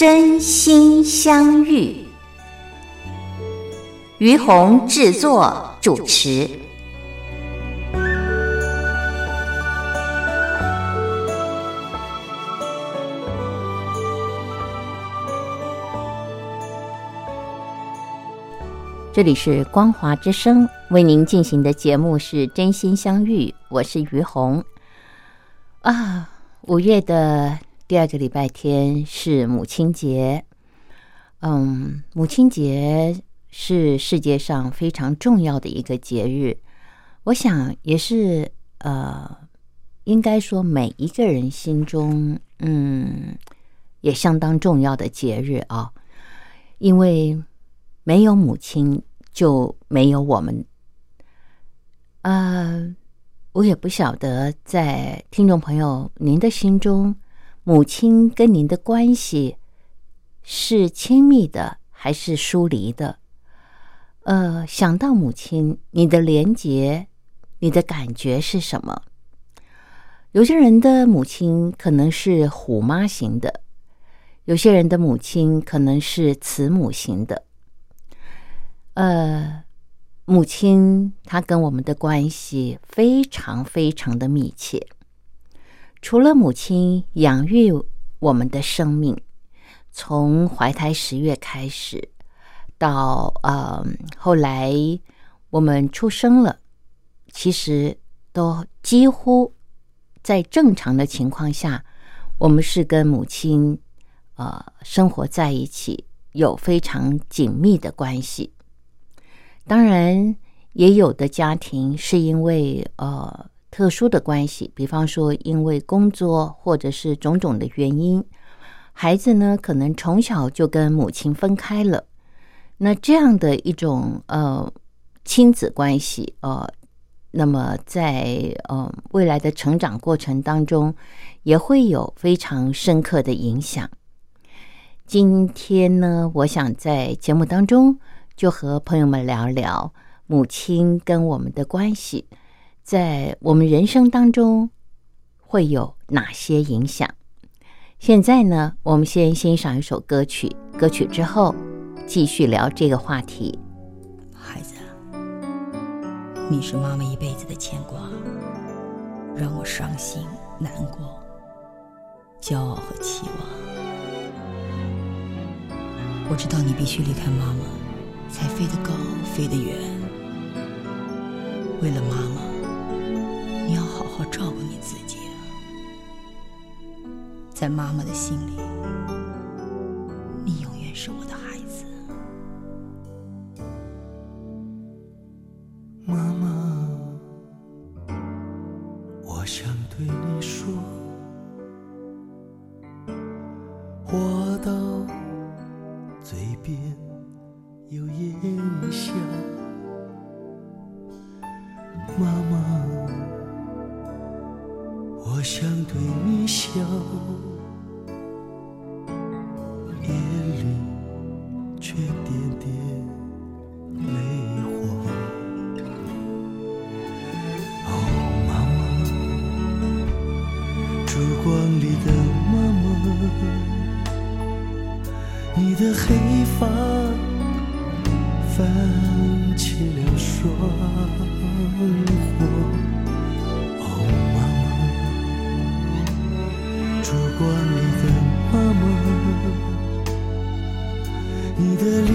真心相遇，于红制作主持。这里是光华之声为您进行的节目是《真心相遇》，我是于红。啊，五月的。第二个礼拜天是母亲节，嗯，母亲节是世界上非常重要的一个节日，我想也是呃，应该说每一个人心中嗯也相当重要的节日啊，因为没有母亲就没有我们，呃，我也不晓得在听众朋友您的心中。母亲跟您的关系是亲密的还是疏离的？呃，想到母亲，你的连结，你的感觉是什么？有些人的母亲可能是虎妈型的，有些人的母亲可能是慈母型的。呃，母亲她跟我们的关系非常非常的密切。除了母亲养育我们的生命，从怀胎十月开始，到呃后来我们出生了，其实都几乎在正常的情况下，我们是跟母亲呃生活在一起，有非常紧密的关系。当然，也有的家庭是因为呃。特殊的关系，比方说因为工作或者是种种的原因，孩子呢可能从小就跟母亲分开了。那这样的一种呃亲子关系，呃，那么在呃未来的成长过程当中，也会有非常深刻的影响。今天呢，我想在节目当中就和朋友们聊聊母亲跟我们的关系。在我们人生当中会有哪些影响？现在呢，我们先欣赏一首歌曲，歌曲之后继续聊这个话题。孩子，你是妈妈一辈子的牵挂，让我伤心难过，骄傲和期望。我知道你必须离开妈妈，才飞得高，飞得远。为了妈妈。你要好好照顾你自己，在妈妈的心里，你永远是我的孩子。妈，你的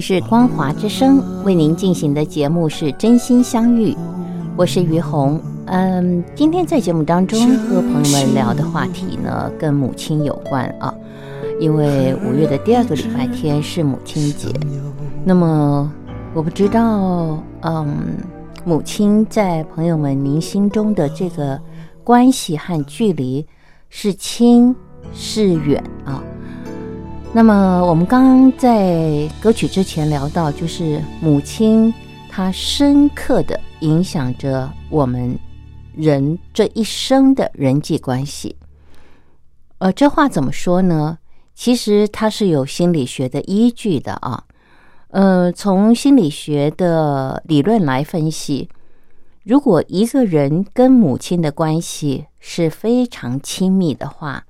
是光华之声为您进行的节目是真心相遇，我是于红。嗯，今天在节目当中和朋友们聊的话题呢，跟母亲有关啊，因为五月的第二个礼拜天是母亲节。那么我不知道，嗯，母亲在朋友们您心中的这个关系和距离是亲是远啊？那么我们刚刚在歌曲之前聊到，就是母亲她深刻的影响着我们人这一生的人际关系。呃，这话怎么说呢？其实它是有心理学的依据的啊。呃，从心理学的理论来分析，如果一个人跟母亲的关系是非常亲密的话，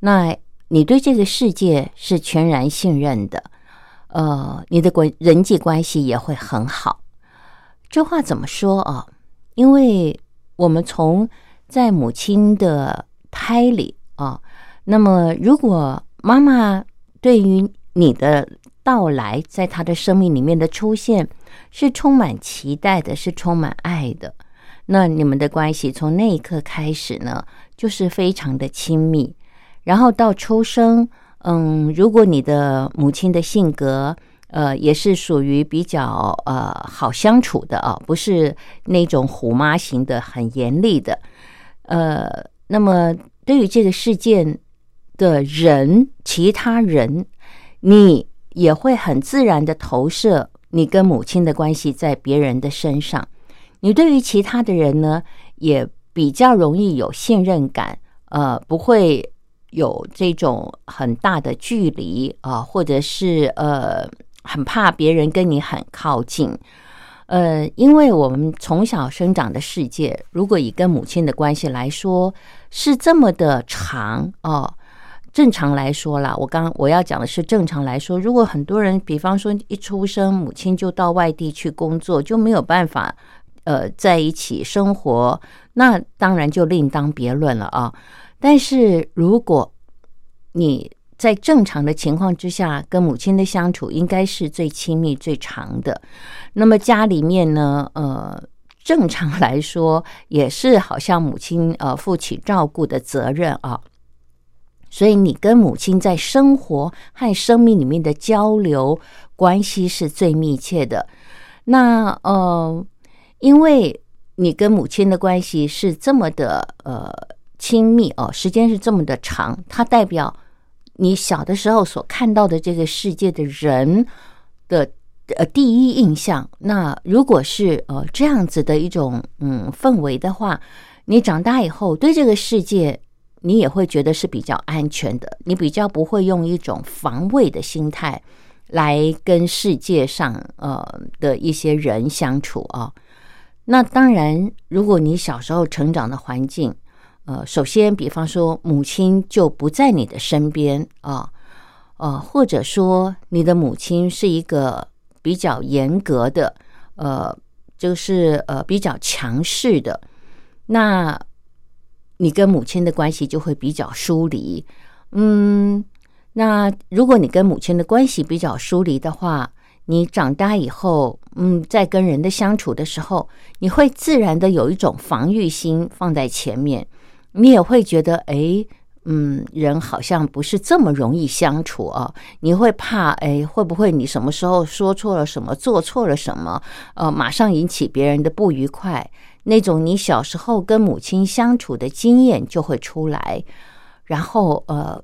那你对这个世界是全然信任的，呃，你的关人际关系也会很好。这话怎么说啊？因为我们从在母亲的胎里啊，那么如果妈妈对于你的到来，在她的生命里面的出现是充满期待的，是充满爱的，那你们的关系从那一刻开始呢，就是非常的亲密。然后到出生，嗯，如果你的母亲的性格，呃，也是属于比较呃好相处的啊，不是那种虎妈型的，很严厉的，呃，那么对于这个事件的人，其他人，你也会很自然的投射你跟母亲的关系在别人的身上，你对于其他的人呢，也比较容易有信任感，呃，不会。有这种很大的距离啊，或者是呃，很怕别人跟你很靠近，呃，因为我们从小生长的世界，如果以跟母亲的关系来说是这么的长哦，正常来说啦，我刚我要讲的是正常来说，如果很多人，比方说一出生母亲就到外地去工作，就没有办法呃在一起生活，那当然就另当别论了啊。但是如果你在正常的情况之下跟母亲的相处，应该是最亲密、最长的。那么家里面呢，呃，正常来说也是好像母亲呃负起照顾的责任啊。所以你跟母亲在生活和生命里面的交流关系是最密切的。那呃，因为你跟母亲的关系是这么的呃亲密哦，时间是这么的长，它代表你小的时候所看到的这个世界的人的呃第一印象。那如果是呃这样子的一种嗯氛围的话，你长大以后对这个世界。你也会觉得是比较安全的，你比较不会用一种防卫的心态来跟世界上呃的一些人相处啊。那当然，如果你小时候成长的环境，呃，首先，比方说母亲就不在你的身边啊，呃，或者说你的母亲是一个比较严格的，呃，就是呃比较强势的，那。你跟母亲的关系就会比较疏离，嗯，那如果你跟母亲的关系比较疏离的话，你长大以后，嗯，在跟人的相处的时候，你会自然的有一种防御心放在前面，你也会觉得，哎，嗯，人好像不是这么容易相处啊，你会怕，哎，会不会你什么时候说错了什么，做错了什么，呃，马上引起别人的不愉快。那种你小时候跟母亲相处的经验就会出来，然后呃，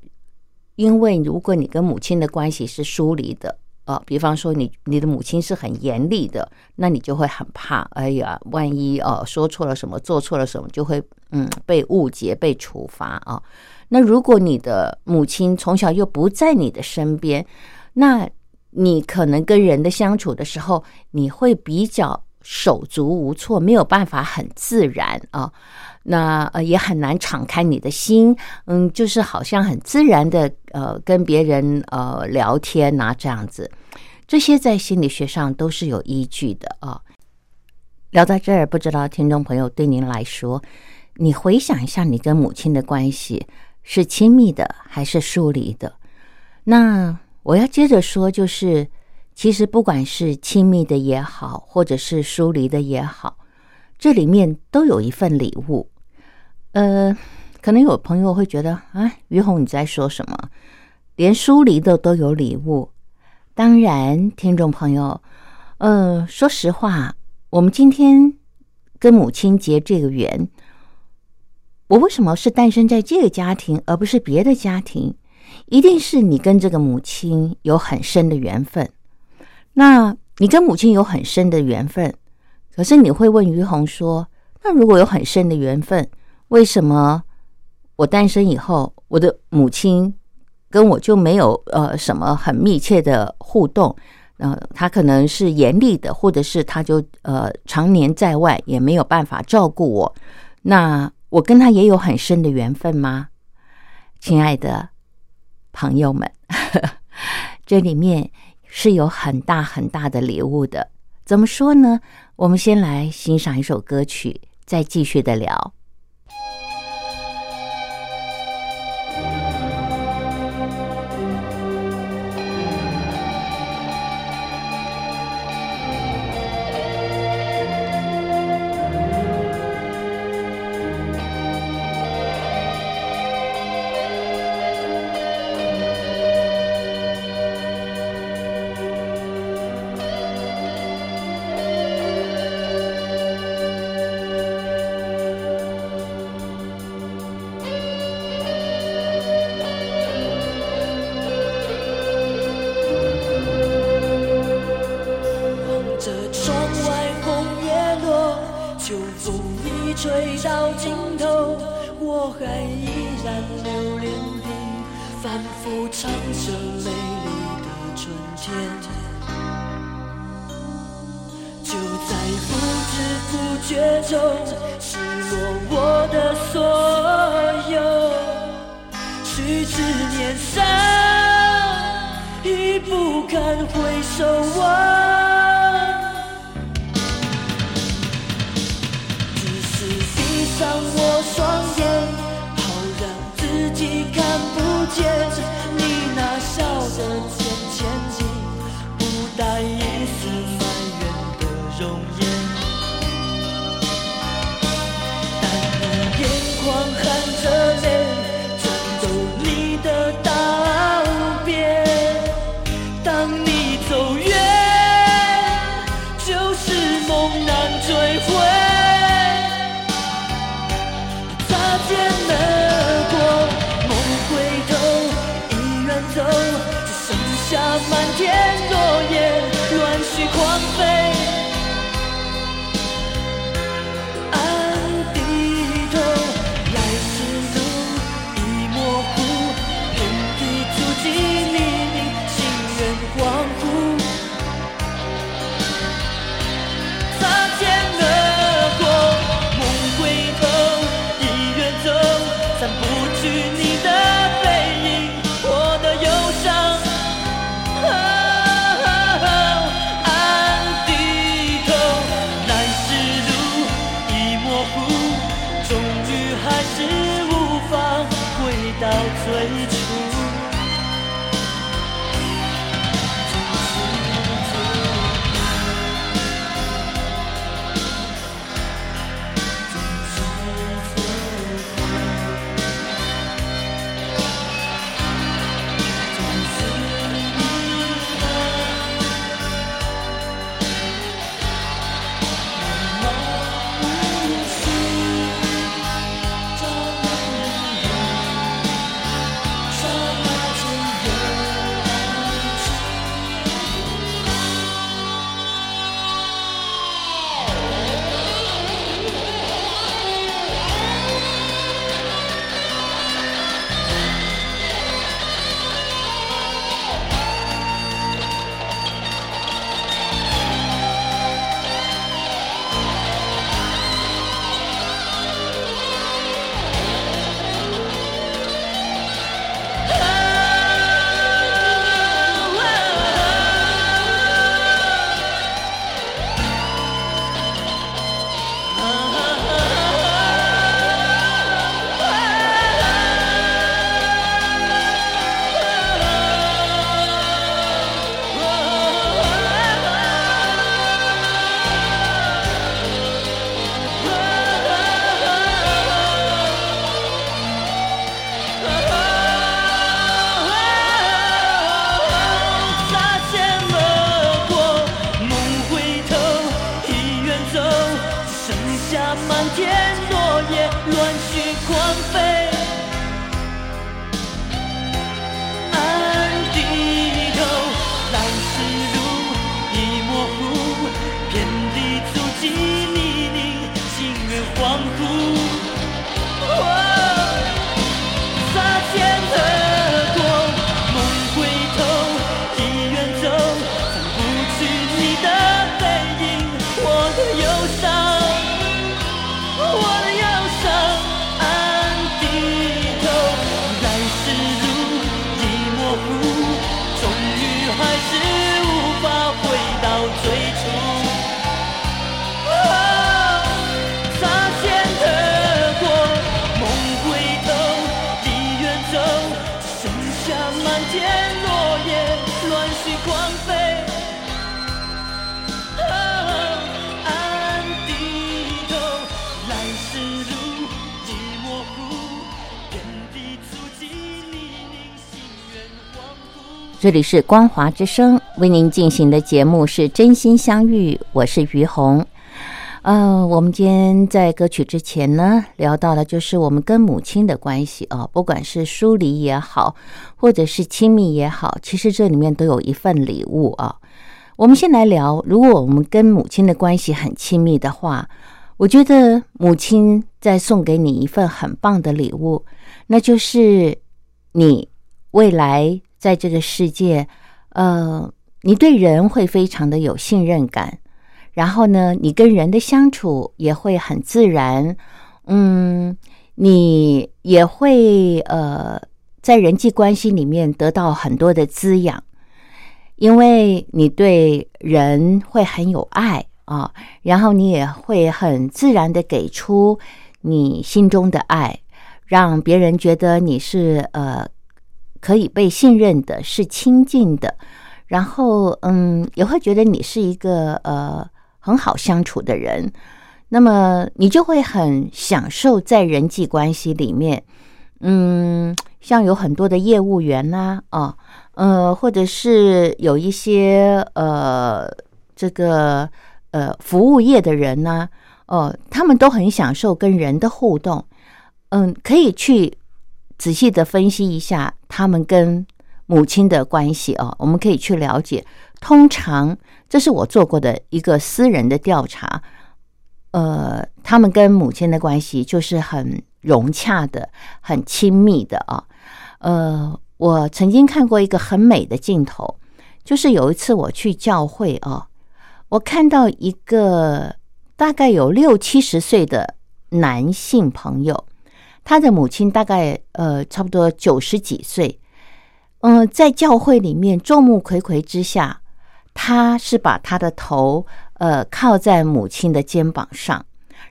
因为如果你跟母亲的关系是疏离的，呃，比方说你你的母亲是很严厉的，那你就会很怕，哎呀，万一哦说错了什么，做错了什么，就会嗯被误解、被处罚啊。那如果你的母亲从小又不在你的身边，那你可能跟人的相处的时候，你会比较。手足无措，没有办法很自然啊，那呃也很难敞开你的心，嗯，就是好像很自然的呃跟别人呃聊天呐这样子，这些在心理学上都是有依据的啊。聊到这儿，不知道听众朋友对您来说，你回想一下，你跟母亲的关系是亲密的还是疏离的？那我要接着说，就是。其实，不管是亲密的也好，或者是疏离的也好，这里面都有一份礼物。呃，可能有朋友会觉得啊，于红你在说什么？连疏离的都有礼物？当然，听众朋友，呃，说实话，我们今天跟母亲结这个缘，我为什么是诞生在这个家庭，而不是别的家庭？一定是你跟这个母亲有很深的缘分。那你跟母亲有很深的缘分，可是你会问于红说：“那如果有很深的缘分，为什么我诞生以后，我的母亲跟我就没有呃什么很密切的互动？呃，他可能是严厉的，或者是他就呃常年在外，也没有办法照顾我。那我跟他也有很深的缘分吗？亲爱的朋友们，这里面。”是有很大很大的礼物的，怎么说呢？我们先来欣赏一首歌曲，再继续的聊。雪中失落我的所有，虚掷年少，已不堪回首望。只是闭上我双眼，好让自己看不见你那笑的。最这里是光华之声为您进行的节目是真心相遇，我是于红。呃，我们今天在歌曲之前呢，聊到了就是我们跟母亲的关系啊，不管是疏离也好，或者是亲密也好，其实这里面都有一份礼物啊。我们先来聊，如果我们跟母亲的关系很亲密的话，我觉得母亲在送给你一份很棒的礼物，那就是你未来在这个世界，呃，你对人会非常的有信任感，然后呢，你跟人的相处也会很自然，嗯，你也会呃，在人际关系里面得到很多的滋养。因为你对人会很有爱啊，然后你也会很自然的给出你心中的爱，让别人觉得你是呃可以被信任的，是亲近的，然后嗯也会觉得你是一个呃很好相处的人，那么你就会很享受在人际关系里面，嗯，像有很多的业务员呐、啊，呃，或者是有一些呃，这个呃服务业的人呢、哦、他们都很享受跟人的互动。嗯，可以去仔细的分析一下他们跟母亲的关系哦，我们可以去了解。通常，这是我做过的一个私人的调查，呃，他们跟母亲的关系就是很融洽的、很亲密的啊。呃，我曾经看过一个很美的镜头，就是有一次我去教会啊，我看到一个大概有六七十岁的男性朋友，他的母亲大概呃差不多九十几岁，嗯，在教会里面众目睽睽之下。他是把他的头呃靠在母亲的肩膀上，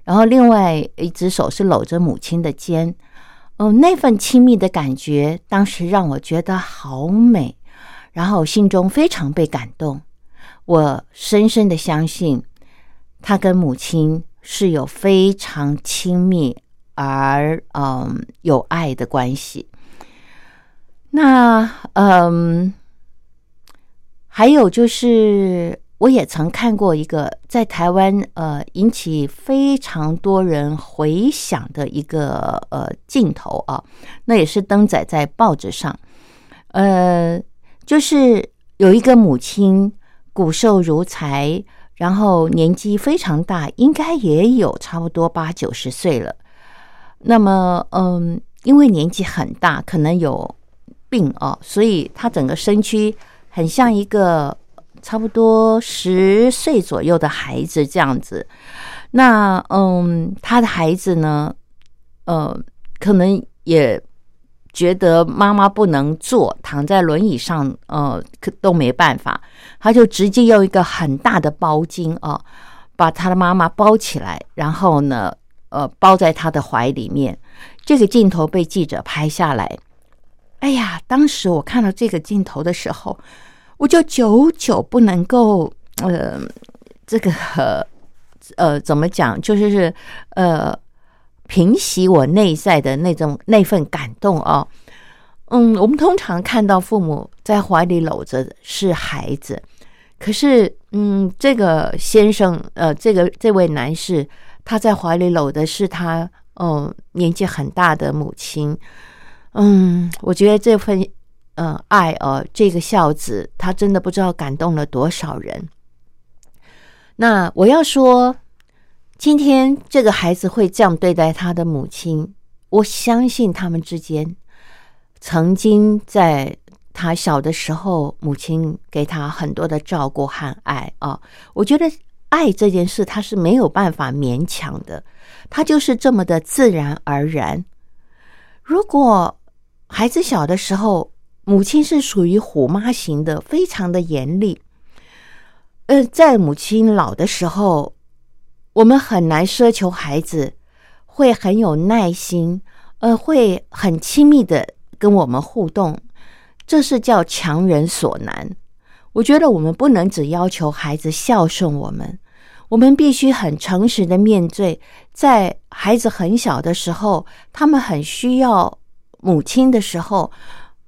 然后另外一只手是搂着母亲的肩，哦，那份亲密的感觉，当时让我觉得好美，然后心中非常被感动。我深深的相信，他跟母亲是有非常亲密而嗯有爱的关系。那嗯。还有就是，我也曾看过一个在台湾呃引起非常多人回响的一个呃镜头啊，那也是登载在报纸上。呃，就是有一个母亲骨瘦如柴，然后年纪非常大，应该也有差不多八九十岁了。那么，嗯，因为年纪很大，可能有病哦，所以他整个身躯。很像一个差不多十岁左右的孩子这样子，那嗯，他的孩子呢，呃，可能也觉得妈妈不能坐，躺在轮椅上，呃，可都没办法，他就直接用一个很大的包巾啊，把他的妈妈包起来，然后呢，呃，包在他的怀里面。这个镜头被记者拍下来。哎呀，当时我看到这个镜头的时候，我就久久不能够，呃，这个呃，怎么讲，就是是呃，平息我内在的那种那份感动哦。嗯，我们通常看到父母在怀里搂着是孩子，可是，嗯，这个先生，呃，这个这位男士，他在怀里搂的是他，嗯，年纪很大的母亲。嗯，我觉得这份呃爱哦，这个孝子他真的不知道感动了多少人。那我要说，今天这个孩子会这样对待他的母亲，我相信他们之间曾经在他小的时候，母亲给他很多的照顾和爱啊。我觉得爱这件事，他是没有办法勉强的，他就是这么的自然而然。如果孩子小的时候，母亲是属于虎妈型的，非常的严厉。呃，在母亲老的时候，我们很难奢求孩子会很有耐心，呃，会很亲密的跟我们互动，这是叫强人所难。我觉得我们不能只要求孩子孝顺我们，我们必须很诚实的面对，在孩子很小的时候，他们很需要。母亲的时候，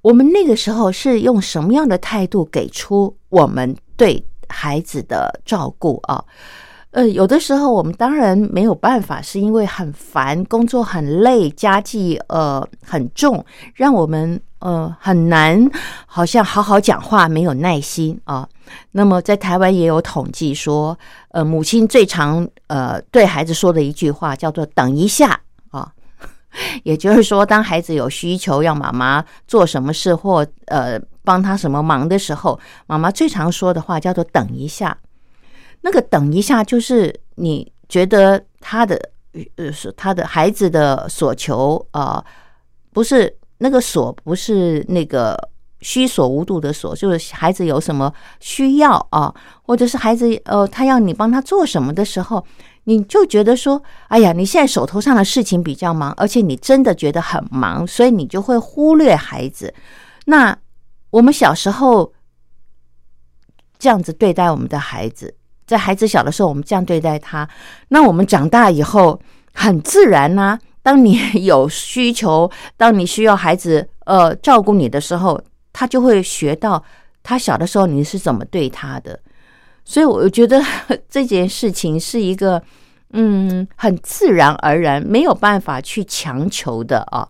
我们那个时候是用什么样的态度给出我们对孩子的照顾啊？呃，有的时候我们当然没有办法，是因为很烦，工作很累，家计呃很重，让我们呃很难，好像好好讲话，没有耐心啊。那么在台湾也有统计说，呃，母亲最常呃对孩子说的一句话叫做“等一下”。啊 也就是说，当孩子有需求要妈妈做什么事或呃帮他什么忙的时候，妈妈最常说的话叫做“等一下”。那个“等一下”就是你觉得他的呃是他的孩子的所求啊，不是那个所，不是那个虚所无度的所，就是孩子有什么需要啊，或者是孩子呃他要你帮他做什么的时候。你就觉得说，哎呀，你现在手头上的事情比较忙，而且你真的觉得很忙，所以你就会忽略孩子。那我们小时候这样子对待我们的孩子，在孩子小的时候我们这样对待他，那我们长大以后很自然呢。当你有需求，当你需要孩子呃照顾你的时候，他就会学到他小的时候你是怎么对他的。所以我觉得 这件事情是一个，嗯，很自然而然，没有办法去强求的啊。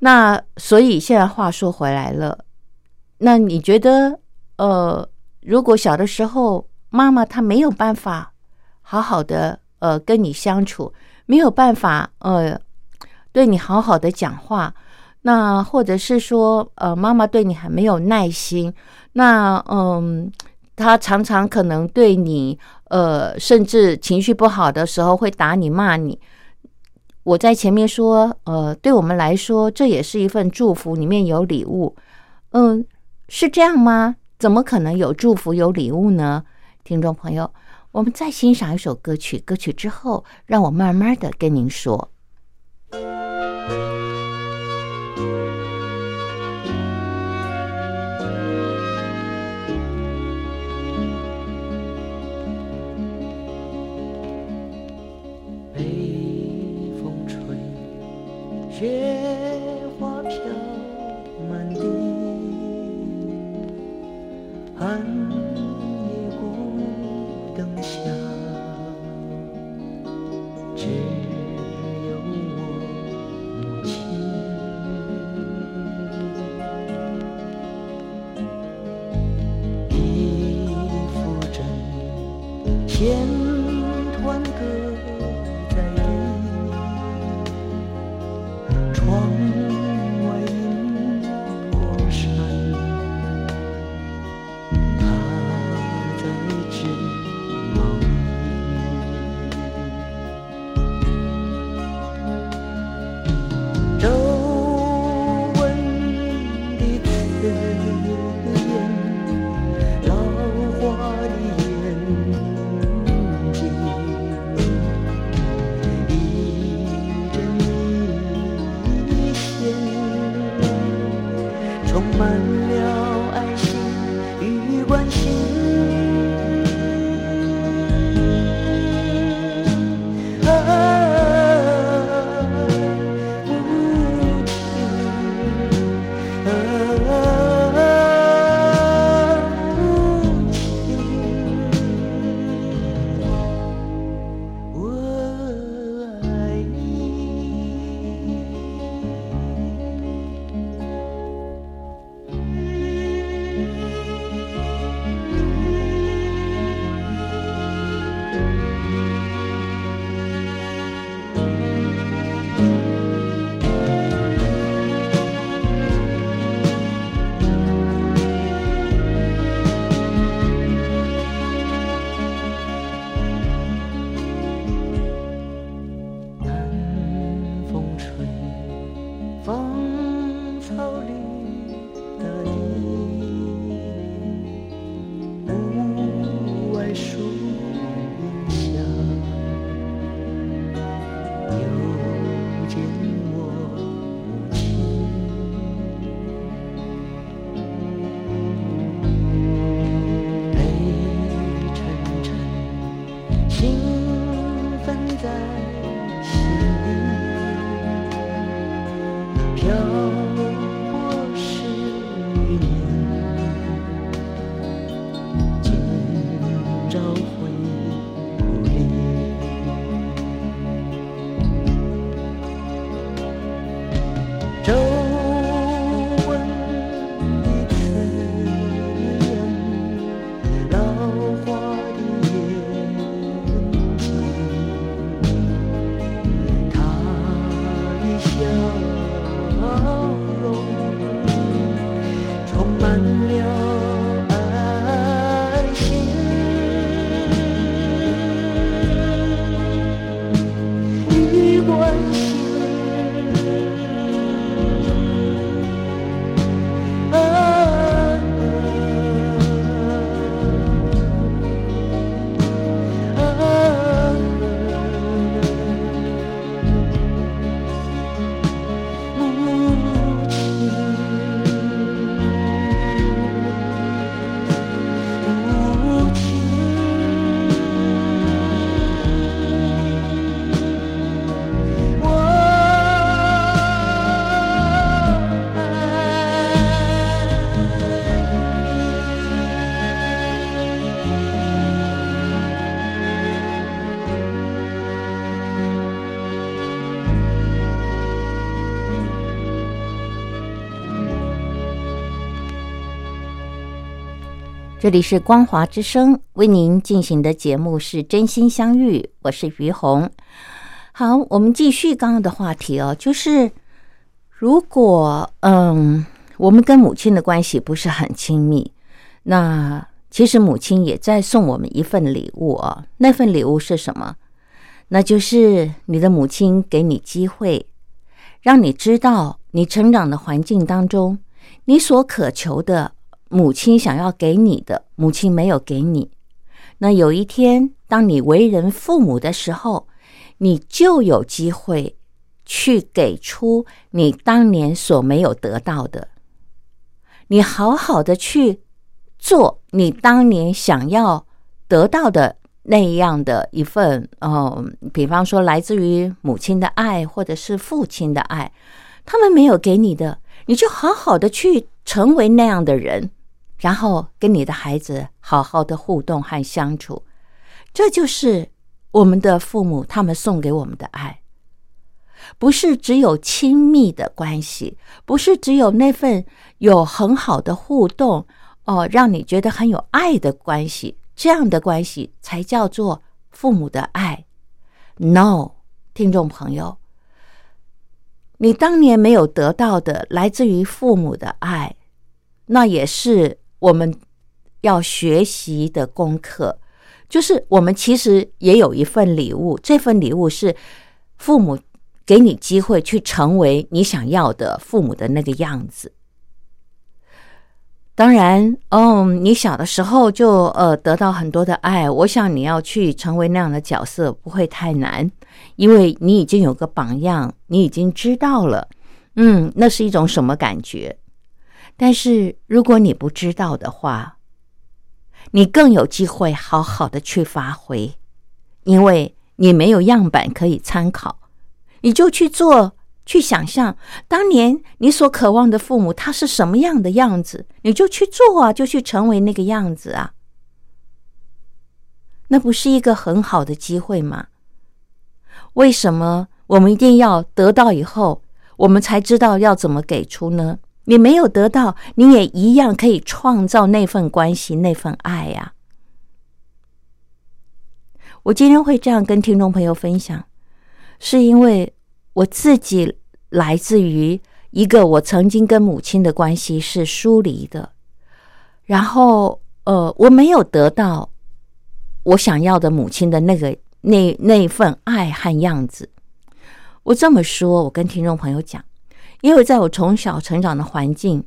那所以现在话说回来了，那你觉得，呃，如果小的时候妈妈她没有办法好好的呃跟你相处，没有办法呃对你好好的讲话，那或者是说呃妈妈对你还没有耐心，那嗯，她常常可能对你呃甚至情绪不好的时候会打你骂你。我在前面说，呃，对我们来说这也是一份祝福，里面有礼物，嗯。是这样吗？怎么可能有祝福有礼物呢？听众朋友，我们再欣赏一首歌曲，歌曲之后，让我慢慢的跟您说。北风吹，雪这里是光华之声为您进行的节目是真心相遇，我是于红。好，我们继续刚刚的话题哦，就是如果嗯，我们跟母亲的关系不是很亲密，那其实母亲也在送我们一份礼物啊。那份礼物是什么？那就是你的母亲给你机会，让你知道你成长的环境当中，你所渴求的。母亲想要给你的，母亲没有给你。那有一天，当你为人父母的时候，你就有机会去给出你当年所没有得到的。你好好的去做你当年想要得到的那样的一份，哦，比方说来自于母亲的爱，或者是父亲的爱，他们没有给你的，你就好好的去成为那样的人。然后跟你的孩子好好的互动和相处，这就是我们的父母他们送给我们的爱，不是只有亲密的关系，不是只有那份有很好的互动哦，让你觉得很有爱的关系，这样的关系才叫做父母的爱。No，听众朋友，你当年没有得到的来自于父母的爱，那也是。我们要学习的功课，就是我们其实也有一份礼物。这份礼物是父母给你机会去成为你想要的父母的那个样子。当然，嗯，你小的时候就呃得到很多的爱，我想你要去成为那样的角色不会太难，因为你已经有个榜样，你已经知道了，嗯，那是一种什么感觉。但是如果你不知道的话，你更有机会好好的去发挥，因为你没有样板可以参考，你就去做，去想象当年你所渴望的父母他是什么样的样子，你就去做啊，就去成为那个样子啊，那不是一个很好的机会吗？为什么我们一定要得到以后，我们才知道要怎么给出呢？你没有得到，你也一样可以创造那份关系、那份爱呀。我今天会这样跟听众朋友分享，是因为我自己来自于一个我曾经跟母亲的关系是疏离的，然后呃，我没有得到我想要的母亲的那个那那份爱和样子。我这么说，我跟听众朋友讲。因为在我从小成长的环境，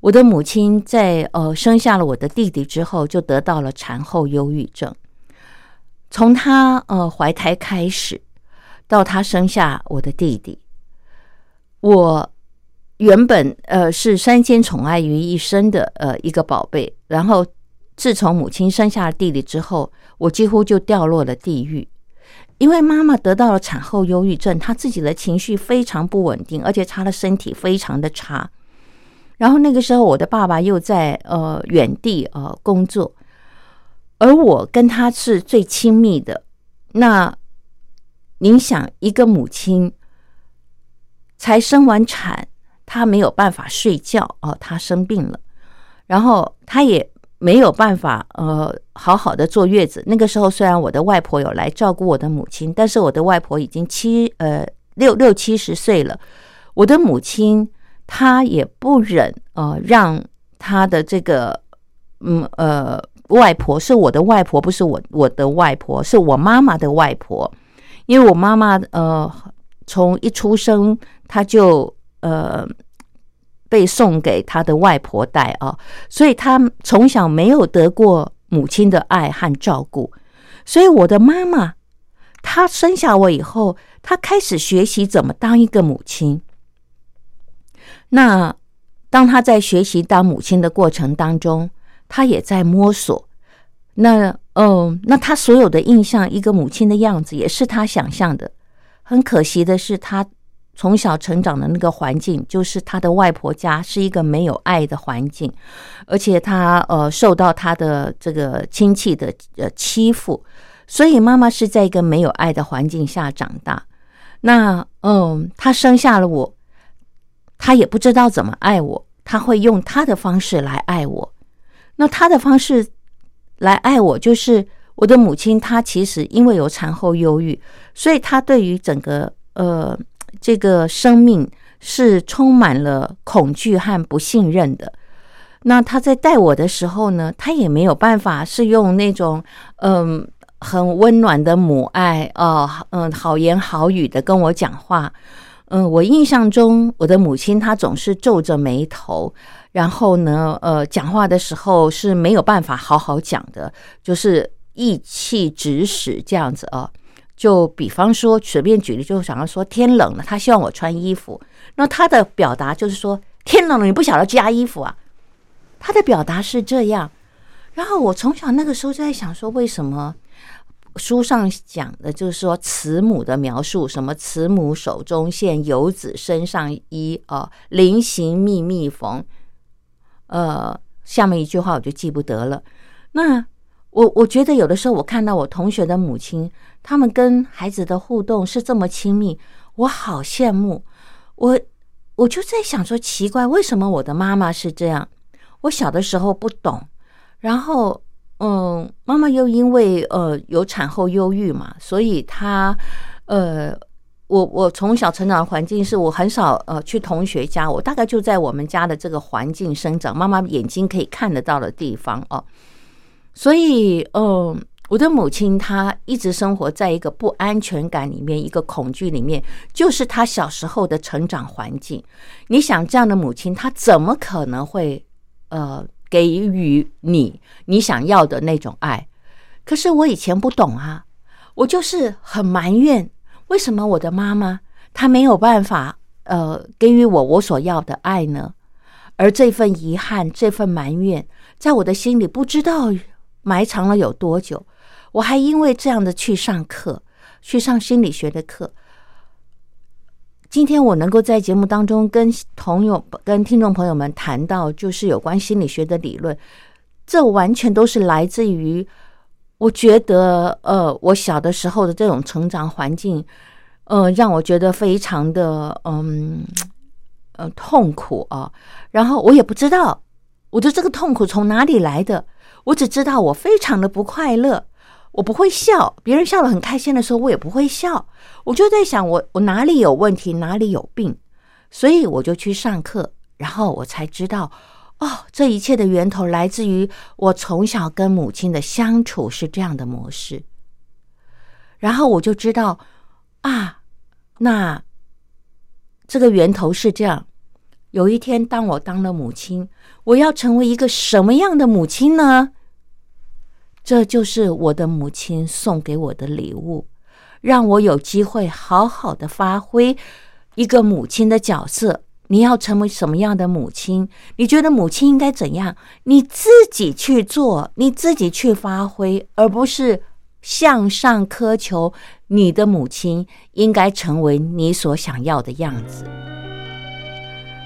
我的母亲在呃生下了我的弟弟之后，就得到了产后忧郁症。从她呃怀胎开始，到她生下我的弟弟，我原本呃是三千宠爱于一身的呃一个宝贝，然后自从母亲生下了弟弟之后，我几乎就掉落了地狱。因为妈妈得到了产后忧郁症，她自己的情绪非常不稳定，而且她的身体非常的差。然后那个时候，我的爸爸又在呃远地呃工作，而我跟他是最亲密的。那您想，一个母亲才生完产，她没有办法睡觉哦，她生病了，然后她也。没有办法，呃，好好的坐月子。那个时候，虽然我的外婆有来照顾我的母亲，但是我的外婆已经七呃六六七十岁了。我的母亲她也不忍呃让她的这个嗯呃外婆是我的外婆，不是我我的外婆，是我妈妈的外婆。因为我妈妈呃从一出生，她就呃。被送给他的外婆带啊，所以他从小没有得过母亲的爱和照顾，所以我的妈妈，她生下我以后，她开始学习怎么当一个母亲。那当她在学习当母亲的过程当中，她也在摸索。那嗯，那她所有的印象，一个母亲的样子，也是她想象的。很可惜的是，她。从小成长的那个环境，就是他的外婆家是一个没有爱的环境，而且他呃受到他的这个亲戚的呃欺负，所以妈妈是在一个没有爱的环境下长大。那嗯，他生下了我，他也不知道怎么爱我，他会用他的方式来爱我。那他的方式来爱我，就是我的母亲，她其实因为有产后忧郁，所以她对于整个呃这个生命是充满了恐惧和不信任的。那他在带我的时候呢，他也没有办法是用那种嗯很温暖的母爱哦，嗯好言好语的跟我讲话。嗯，我印象中我的母亲她总是皱着眉头。然后呢，呃，讲话的时候是没有办法好好讲的，就是意气指使这样子啊。就比方说，随便举例，就想要说天冷了，他希望我穿衣服，那他的表达就是说天冷了，你不晓得加衣服啊。他的表达是这样。然后我从小那个时候就在想说，为什么书上讲的就是说慈母的描述，什么慈母手中线，游子身上衣啊，临行密密缝。呃，下面一句话我就记不得了。那我我觉得有的时候我看到我同学的母亲，他们跟孩子的互动是这么亲密，我好羡慕。我我就在想说，奇怪，为什么我的妈妈是这样？我小的时候不懂，然后嗯，妈妈又因为呃有产后忧郁嘛，所以她呃。我我从小成长的环境是我很少呃去同学家，我大概就在我们家的这个环境生长，妈妈眼睛可以看得到的地方哦。所以，嗯，我的母亲她一直生活在一个不安全感里面，一个恐惧里面，就是她小时候的成长环境。你想，这样的母亲，她怎么可能会呃给予你你想要的那种爱？可是我以前不懂啊，我就是很埋怨。为什么我的妈妈她没有办法呃给予我我所要的爱呢？而这份遗憾、这份埋怨，在我的心里不知道埋藏了有多久。我还因为这样的去上课，去上心理学的课。今天我能够在节目当中跟朋友、跟听众朋友们谈到，就是有关心理学的理论，这完全都是来自于。我觉得，呃，我小的时候的这种成长环境，呃，让我觉得非常的，嗯，呃，痛苦啊。然后我也不知道我的这个痛苦从哪里来的，我只知道我非常的不快乐，我不会笑，别人笑得很开心的时候，我也不会笑。我就在想，我我哪里有问题，哪里有病，所以我就去上课，然后我才知道。哦，这一切的源头来自于我从小跟母亲的相处是这样的模式，然后我就知道啊，那这个源头是这样。有一天，当我当了母亲，我要成为一个什么样的母亲呢？这就是我的母亲送给我的礼物，让我有机会好好的发挥一个母亲的角色。你要成为什么样的母亲？你觉得母亲应该怎样？你自己去做，你自己去发挥，而不是向上苛求你的母亲应该成为你所想要的样子。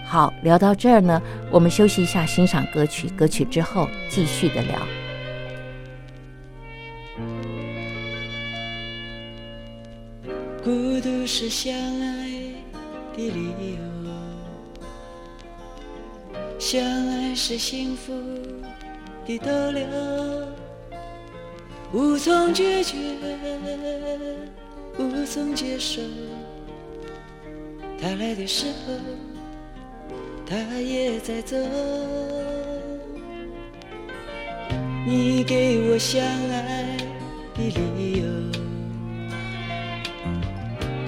好，聊到这儿呢，我们休息一下，欣赏歌曲。歌曲之后继续的聊。都是相爱的理由。相爱是幸福的逗留，无从拒绝，无从接受。他来的时候，他也在走。你给我相爱的理由，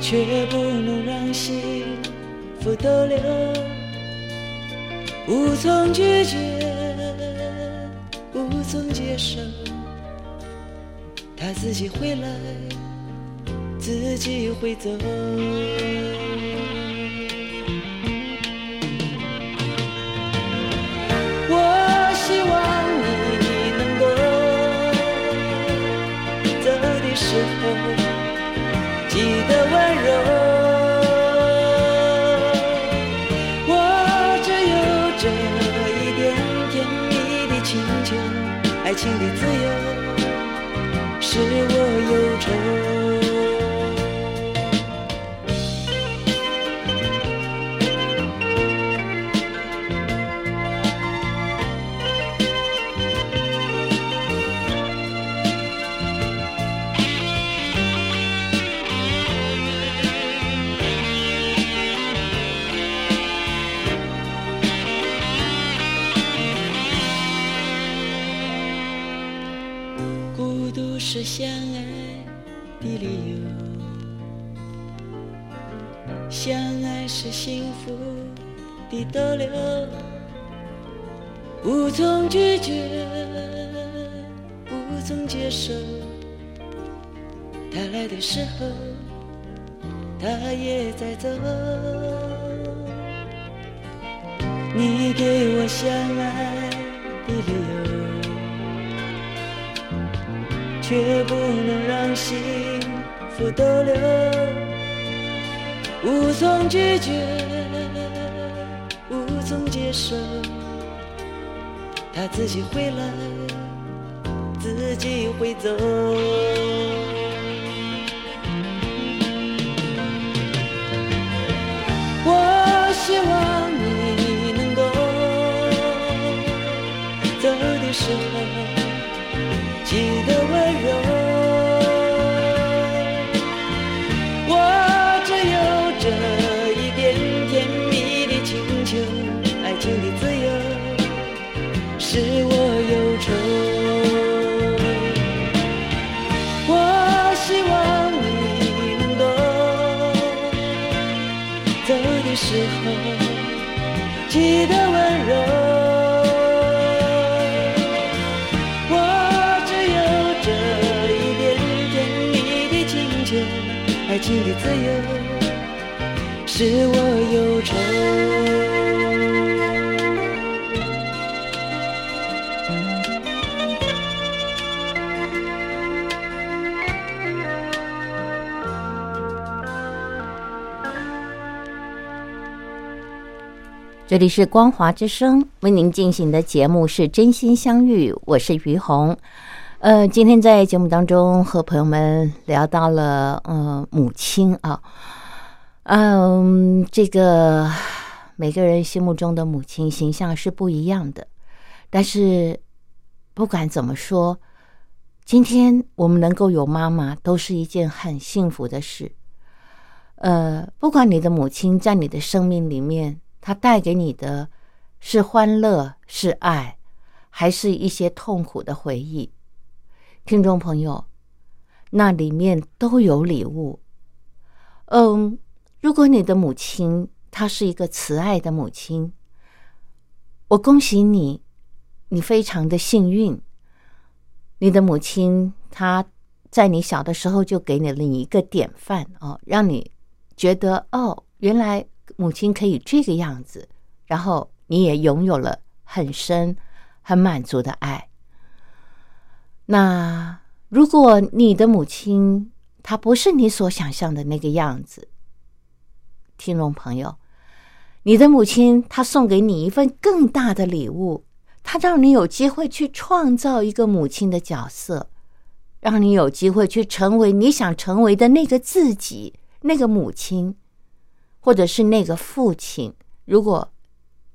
却不能让幸福逗留。无从拒绝，无从接受，他自己会来，自己会走。爱情的自由使我忧愁。的逗留，无从拒绝，无从接受。他来的时候，他也在走。你给我相爱的理由，却不能让幸福逗留，无从拒绝，从接受。他自己会来，自己会走。我希望你能够走的时候记得时候记得温柔。我只有这一点甜蜜的请求，爱情的自由是我忧愁。这里是光华之声为您进行的节目是真心相遇，我是于红。呃，今天在节目当中和朋友们聊到了呃母亲啊，嗯，这个每个人心目中的母亲形象是不一样的，但是不管怎么说，今天我们能够有妈妈，都是一件很幸福的事。呃，不管你的母亲在你的生命里面。它带给你的是欢乐，是爱，还是一些痛苦的回忆？听众朋友，那里面都有礼物。嗯，如果你的母亲她是一个慈爱的母亲，我恭喜你，你非常的幸运。你的母亲她在你小的时候就给你了一个典范哦，让你觉得哦，原来。母亲可以这个样子，然后你也拥有了很深、很满足的爱。那如果你的母亲她不是你所想象的那个样子，听众朋友，你的母亲她送给你一份更大的礼物，她让你有机会去创造一个母亲的角色，让你有机会去成为你想成为的那个自己，那个母亲。或者是那个父亲，如果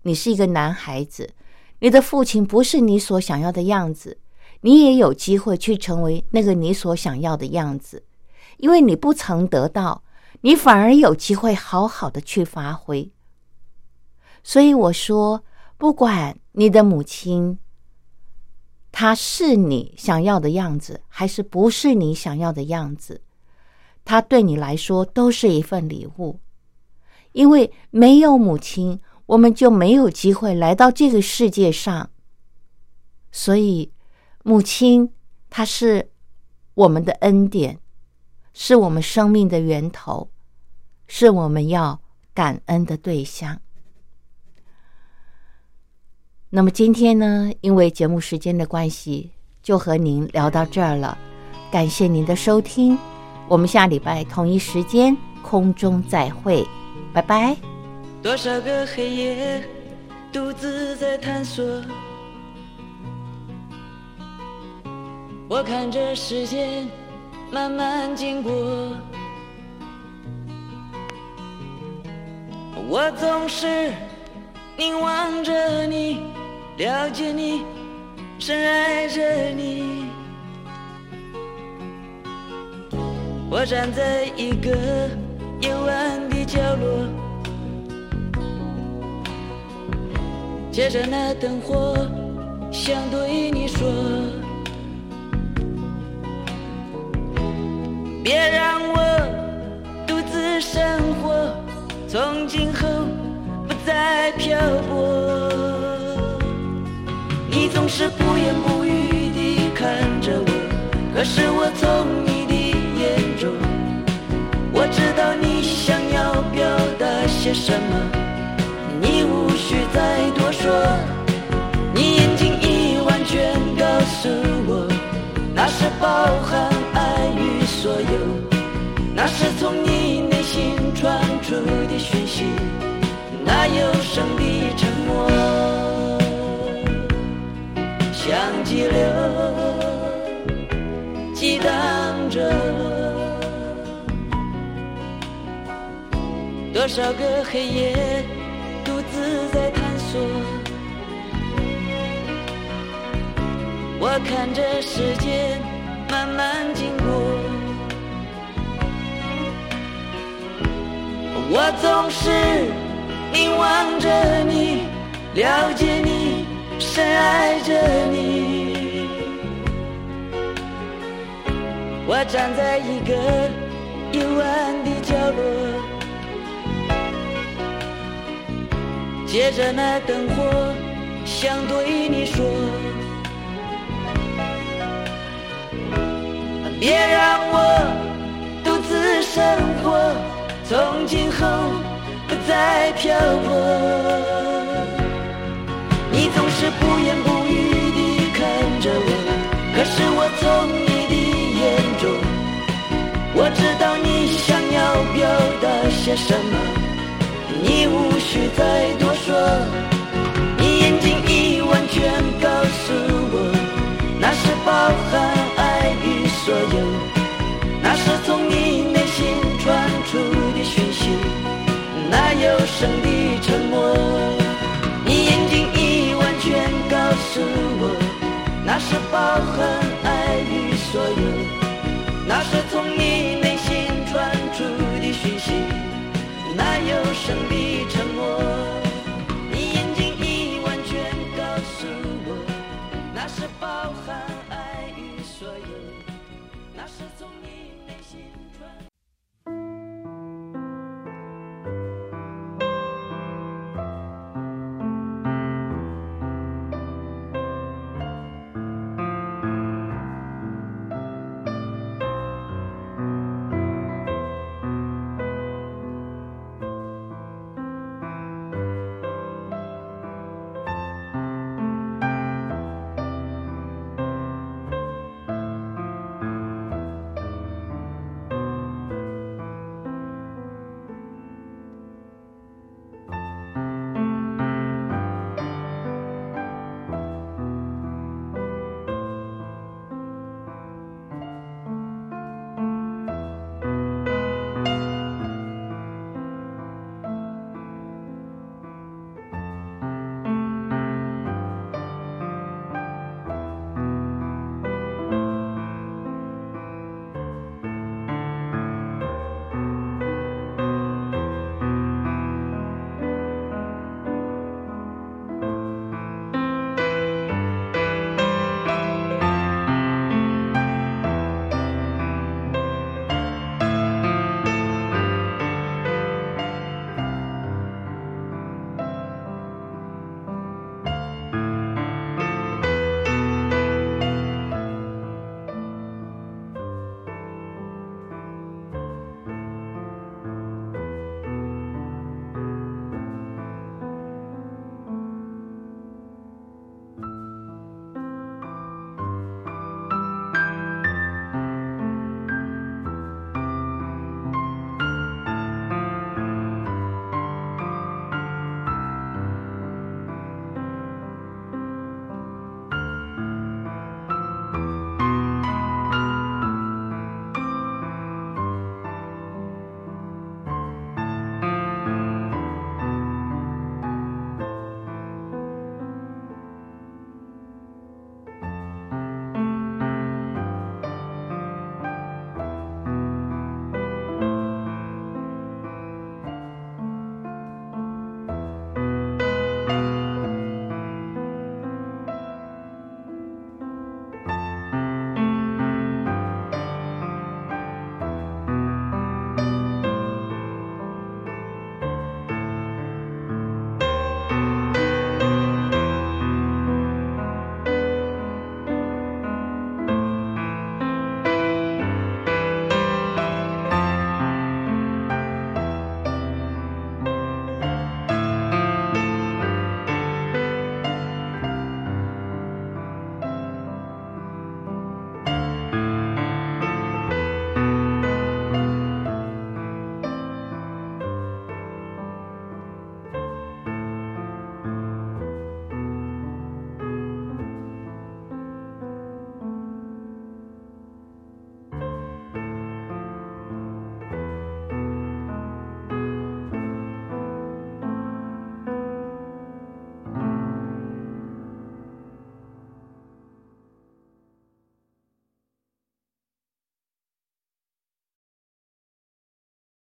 你是一个男孩子，你的父亲不是你所想要的样子，你也有机会去成为那个你所想要的样子，因为你不曾得到，你反而有机会好好的去发挥。所以我说，不管你的母亲，她是你想要的样子，还是不是你想要的样子，她对你来说都是一份礼物。因为没有母亲，我们就没有机会来到这个世界上。所以，母亲她是我们的恩典，是我们生命的源头，是我们要感恩的对象。那么今天呢，因为节目时间的关系，就和您聊到这儿了。感谢您的收听，我们下礼拜同一时间空中再会。拜拜。多少个黑夜，独自在探索。我看着时间慢慢经过，我总是凝望着你，了解你，深爱着你。我站在一个夜晚的角落，借着那灯火，想对你说，别让我独自生活，从今后不再漂泊。你总是不言不语地看着我，可是我从你表达些什么。你无需再多说，你眼睛已完全告诉我，那是包含爱与所有，那是从你内心传出的讯息，那有声的沉默，像激流激荡着，多少个黑夜。独自在探索，我看着时间慢慢经过，我总是凝望着你，了解你，深爱着你。我站在一个幽暗的角落。借着那灯火，想对你说，别让我独自生活，从今后不再漂泊。你总是不言不语地看着我，可是我从你的眼中，我知道你想要表达些什么。你无需再多说，你眼睛已完全告诉我，那是包含爱与所有，那是从你内心传出的讯息，那有声的沉默。你眼睛已完全告诉我，那是包含的沉默你眼睛已完全告诉我那是包含